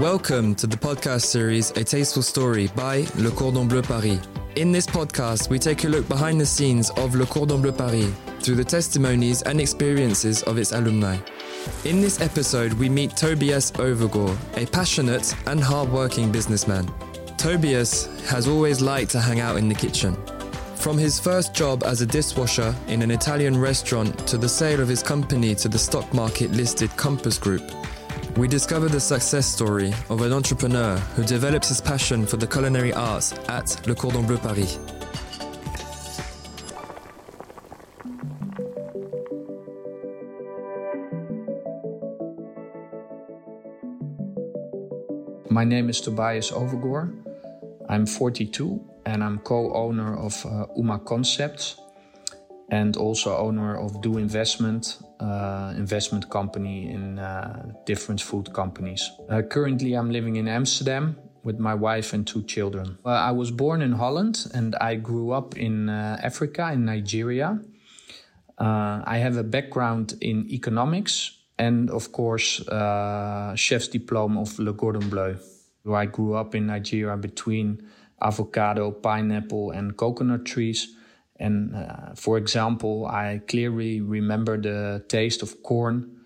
Welcome to the podcast series A Tasteful Story by Le Cordon Bleu Paris. In this podcast, we take a look behind the scenes of Le Cordon Bleu Paris through the testimonies and experiences of its alumni. In this episode, we meet Tobias Overgoor, a passionate and hardworking businessman. Tobias has always liked to hang out in the kitchen. From his first job as a dishwasher in an Italian restaurant to the sale of his company to the stock market listed Compass Group, we discover the success story of an entrepreneur who develops his passion for the culinary arts at Le Cordon Bleu Paris. My name is Tobias Overgoor. I'm 42 and I'm co-owner of uh, Uma Concepts and also owner of Do Investment, uh, investment company in uh, different food companies. Uh, currently, I'm living in Amsterdam with my wife and two children. Uh, I was born in Holland and I grew up in uh, Africa, in Nigeria. Uh, I have a background in economics and, of course, chef's diploma of Le Cordon Bleu. I grew up in Nigeria between avocado, pineapple, and coconut trees and uh, for example, I clearly remember the taste of corn,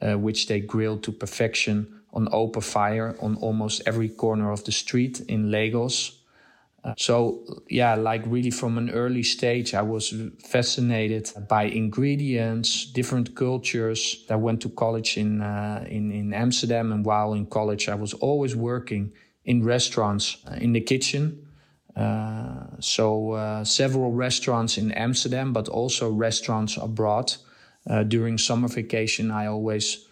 uh, which they grilled to perfection on open fire on almost every corner of the street in Lagos. Uh, so, yeah, like really from an early stage, I was fascinated by ingredients, different cultures. I went to college in, uh, in, in Amsterdam, and while in college, I was always working in restaurants uh, in the kitchen so uh, several restaurants in Amsterdam, but also restaurants abroad. Uh, during summer vacation, I always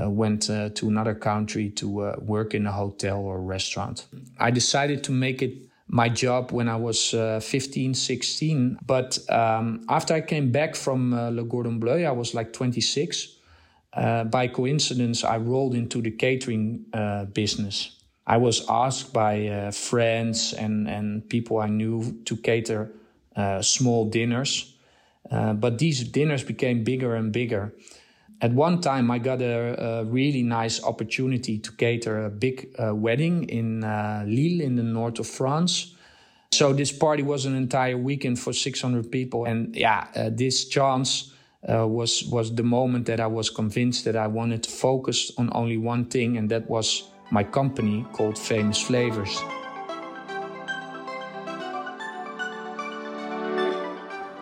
uh, went uh, to another country to uh, work in a hotel or restaurant. I decided to make it my job when I was 15, 16. But um, after I came back from Le Cordon Bleu, I was like 26. by coincidence, I rolled into the catering business. I was asked by uh, friends and, and people I knew to cater uh, small dinners. Uh, but these dinners became bigger and bigger. At one time, I got a, a really nice opportunity to cater a big uh, wedding in uh, Lille in the north of France. So this party was an entire weekend for 600 people. And yeah, uh, this chance was, was the moment that I was convinced that I wanted to focus on only one thing, and that was my company called Famous Flavors.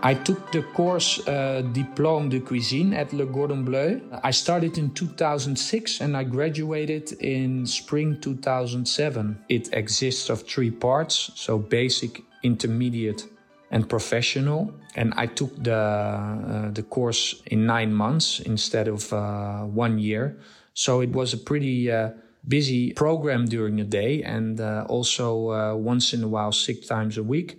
I took the course uh, Diplôme de Cuisine at Le Cordon Bleu. I started in 2006 and I graduated in spring 2007. It exists of three parts, so basic, intermediate, and professional. And I took the uh, the course in nine months instead of uh, one year. So it was a pretty uh, busy program during the day and uh, also uh, once in a while six times a week.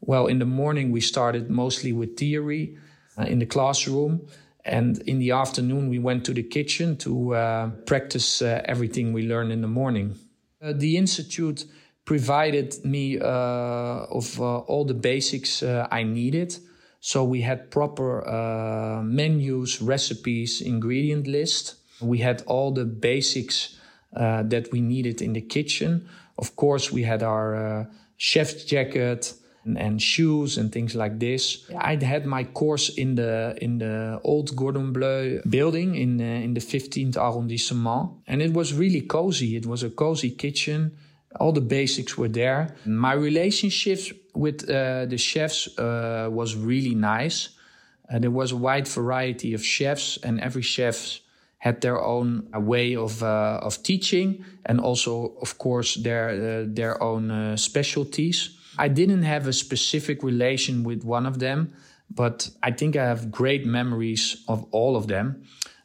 Well, in the morning we started mostly with theory uh, in the classroom. And in the afternoon, we went to the kitchen to uh, practice uh, everything we learned in the morning. Uh, the institute provided me of all the basics I needed. So we had proper menus, recipes, ingredient list. We had all the basics uh, that we needed in the kitchen. Of course, we had our uh, chef's jacket and, and, shoes and things like this. I had my course in the in the old Cordon Bleu building in uh, in the 15th arrondissement, and it was really cozy. It was a cozy kitchen. All the basics were there. My relationships with uh, the chefs uh, was really nice. There was a wide variety of chefs, and every chef had their own uh, way of uh, of teaching and also of course their uh, their own specialties. I didn't have a specific relation with one of them but i think i have great memories of all of them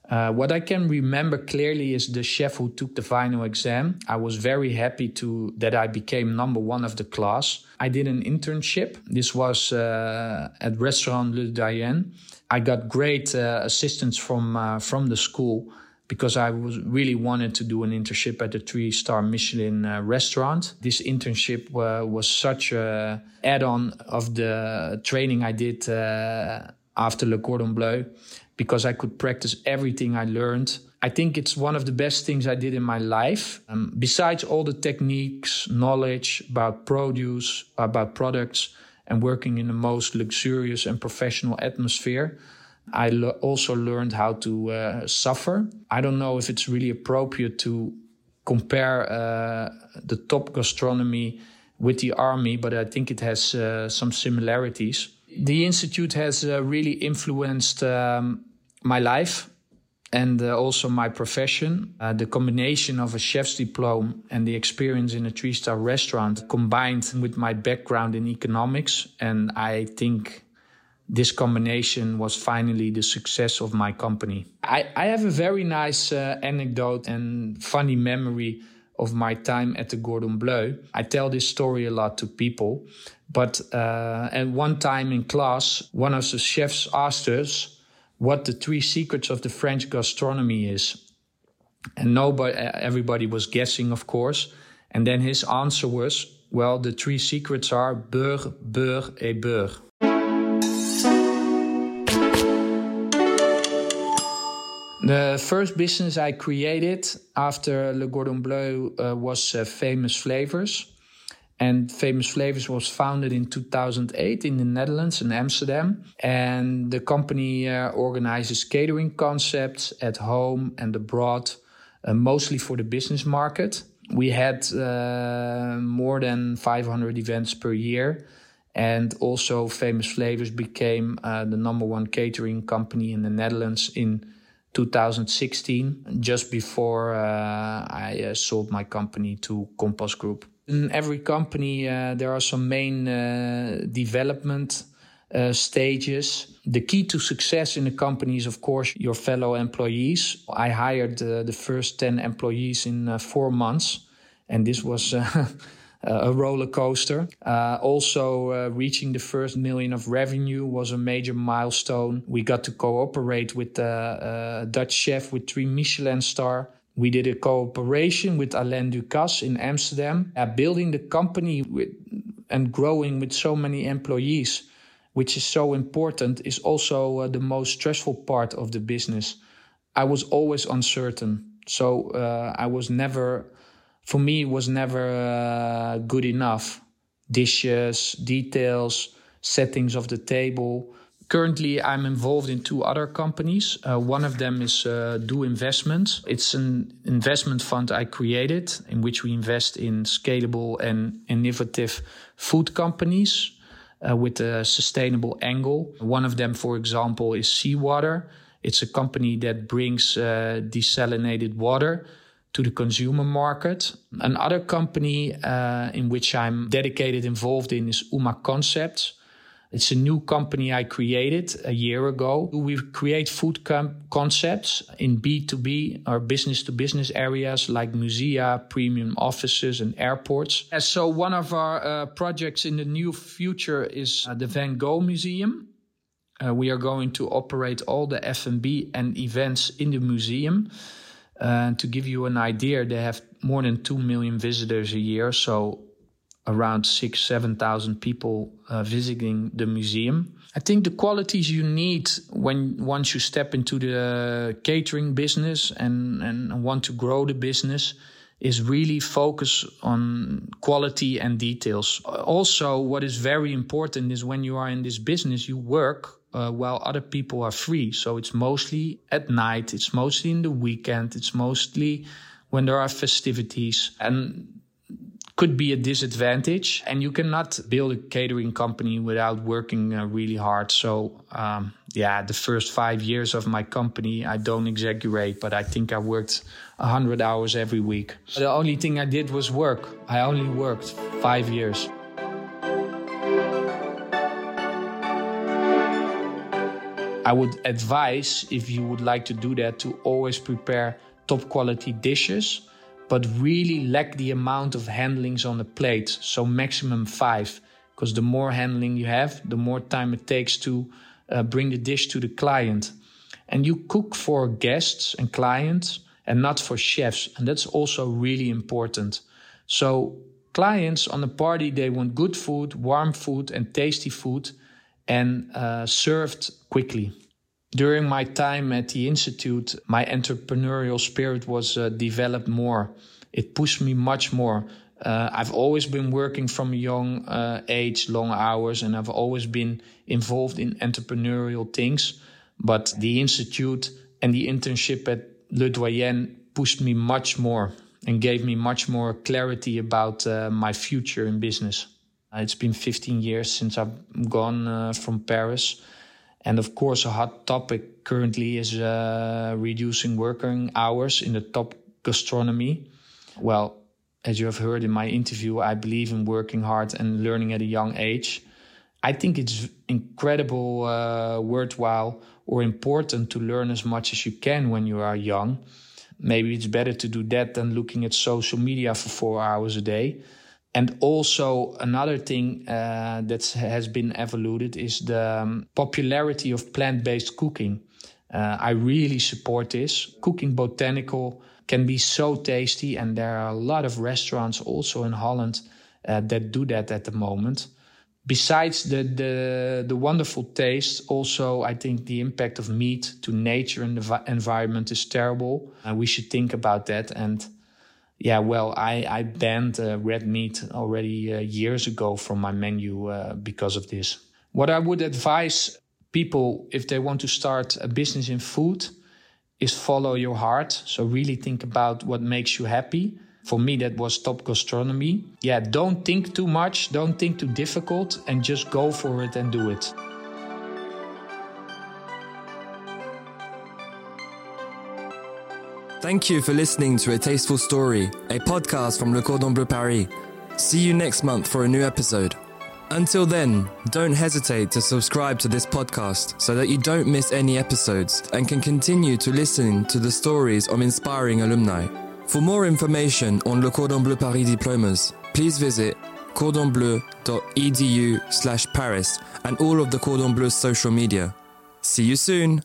uh, what I can remember clearly is the chef who took the final exam. I was very happy to that I became number one of the class. I did an internship. This was uh, at Restaurant Le Doyen, I got great uh, assistance from uh, from the school because I was really wanted to do an internship at a three star Michelin uh, restaurant. This internship uh, was such a add on of the training I did uh, after Le Cordon Bleu because I could practice everything I learned. I think it's one of the best things I did in my life. Um, besides all the techniques, knowledge about produce, about products, and working in the most luxurious and professional atmosphere, I lo- also learned how to uh, suffer. I don't know if it's really appropriate to compare uh, the top gastronomy with the army, but I think it has uh, some similarities. The institute has uh, really influenced um, my life and uh, also my profession. Uh, the combination of a chef's diploma and the experience in a three star restaurant combined with my background in economics. And I think this combination was finally the success of my company. I, I have a very nice uh, anecdote and funny memory of my time at the Cordon Bleu. I tell this story a lot to people, but uh, at one time in class, one of the chefs asked us what the three secrets of the French gastronomy is. And nobody, everybody was guessing, of course. And then his answer was, well, the three secrets are beurre, beurre, et beurre. The first business I created after Le Cordon Bleu uh, was uh, Famous Flavors. And Famous Flavors was founded in 2008 in the Netherlands, in Amsterdam. And the company uh, organizes catering concepts at home and abroad, uh, mostly for the business market. We had uh, more than 500 events per year. And also, Famous Flavors became uh, the number one catering company in the Netherlands in 2016, just before uh, I uh, sold my company to Compass Group. In every company, uh, there are some main uh, development uh, stages. The key to success in a company is, of course, your fellow employees. I hired uh, the first 10 employees in four months, and this was a roller coaster. Uh, also, uh, reaching the first million of revenue was a major milestone. We got to cooperate with a Dutch chef with three Michelin star. We did a cooperation with Alain Ducasse in Amsterdam, uh, building the company with, and growing with so many employees, which is so important, is also uh, the most stressful part of the business. I was always uncertain. So uh, I was never for me it was never uh, good enough. Dishes, details, settings of the table. Currently, I'm involved in two other companies. Uh, one of them is uh, Do Investments. It's an investment fund I created in which we invest in scalable and innovative food companies uh, with a sustainable angle. One of them, for example, is Seawater. It's a company that brings uh, desalinated water to the consumer market. Another company uh, in which I'm dedicated involved in is Uma Concepts. It's a new company I created a year ago. We create food com- concepts in B2B or business to business areas like musea, premium offices, and airports. And so, one of our uh, projects in the new future is uh, the Van Gogh Museum. Uh, we are going to operate all the F&B and events in the museum. Uh, to give you an idea, they have more than 2 million visitors a year. So around six, 7,000 people uh, visiting the museum. I think the qualities you need when once you step into the catering business and, and want to grow the business is really focus on quality and details. Also, what is very important is when you are in this business, you work uh, while other people are free. So it's mostly at night, it's mostly in the weekend, it's mostly when there are festivities and could be a disadvantage. And you cannot build a catering company without working uh, really hard. So, um, yeah, the first five years of my company, I don't exaggerate, but I think I worked 100 hours every week. The only thing I did was work. I only worked five years. I would advise, if you would like to do that, to always prepare top quality dishes, but really lack the amount of handlings on the plate. So, maximum five, because the more handling you have, the more time it takes to uh, bring the dish to the client. And you cook for guests and clients and not for chefs. And that's also really important. So, clients on a party, they want good food, warm food, and tasty food and uh, served quickly. During my time at the Institute, my entrepreneurial spirit was uh, developed more. It pushed me much more. Uh, I've always been working from a young uh, age, long hours, and I've always been involved in entrepreneurial things. But the Institute and the internship at Le Doyen pushed me much more and gave me much more clarity about uh, my future in business. Uh, it's been 15 years since I've gone uh, from Paris. And of course, a hot topic currently is uh, reducing working hours in the top gastronomy. Well, as you have heard in my interview, I believe in working hard and learning at a young age. I think it's incredible, uh, worthwhile, or important to learn as much as you can when you are young. Maybe it's better to do that than looking at social media for four hours a day. And also another thing uh, that has been evoluted is the um, popularity of plant-based cooking. Uh, I really support this. Cooking botanical can be so tasty, and there are a lot of restaurants also in Holland uh, that do that at the moment. Besides the, the the wonderful taste, also I think the impact of meat to nature and the environment is terrible. And we should think about that and yeah, well, I, I banned uh, red meat already uh, years ago from my menu uh, because of this. What I would advise people if they want to start a business in food is follow your heart. So really think about what makes you happy. For me, that was top gastronomy. Yeah, don't think too much, don't think too difficult, and just go for it and do it. Thank you for listening to A Tasteful Story, a podcast from Le Cordon Bleu Paris. See you next month for a new episode. Until then, don't hesitate to subscribe to this podcast so that you don't miss any episodes and can continue to listen to the stories of inspiring alumni. For more information on Le Cordon Bleu Paris diplomas, please visit cordonbleu.edu slash Paris and all of the Cordon Bleu's social media. See you soon!